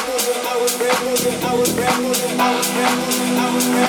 I was rambling, I was rambling, I was rambling, I was rambling.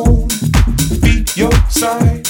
won't be your side.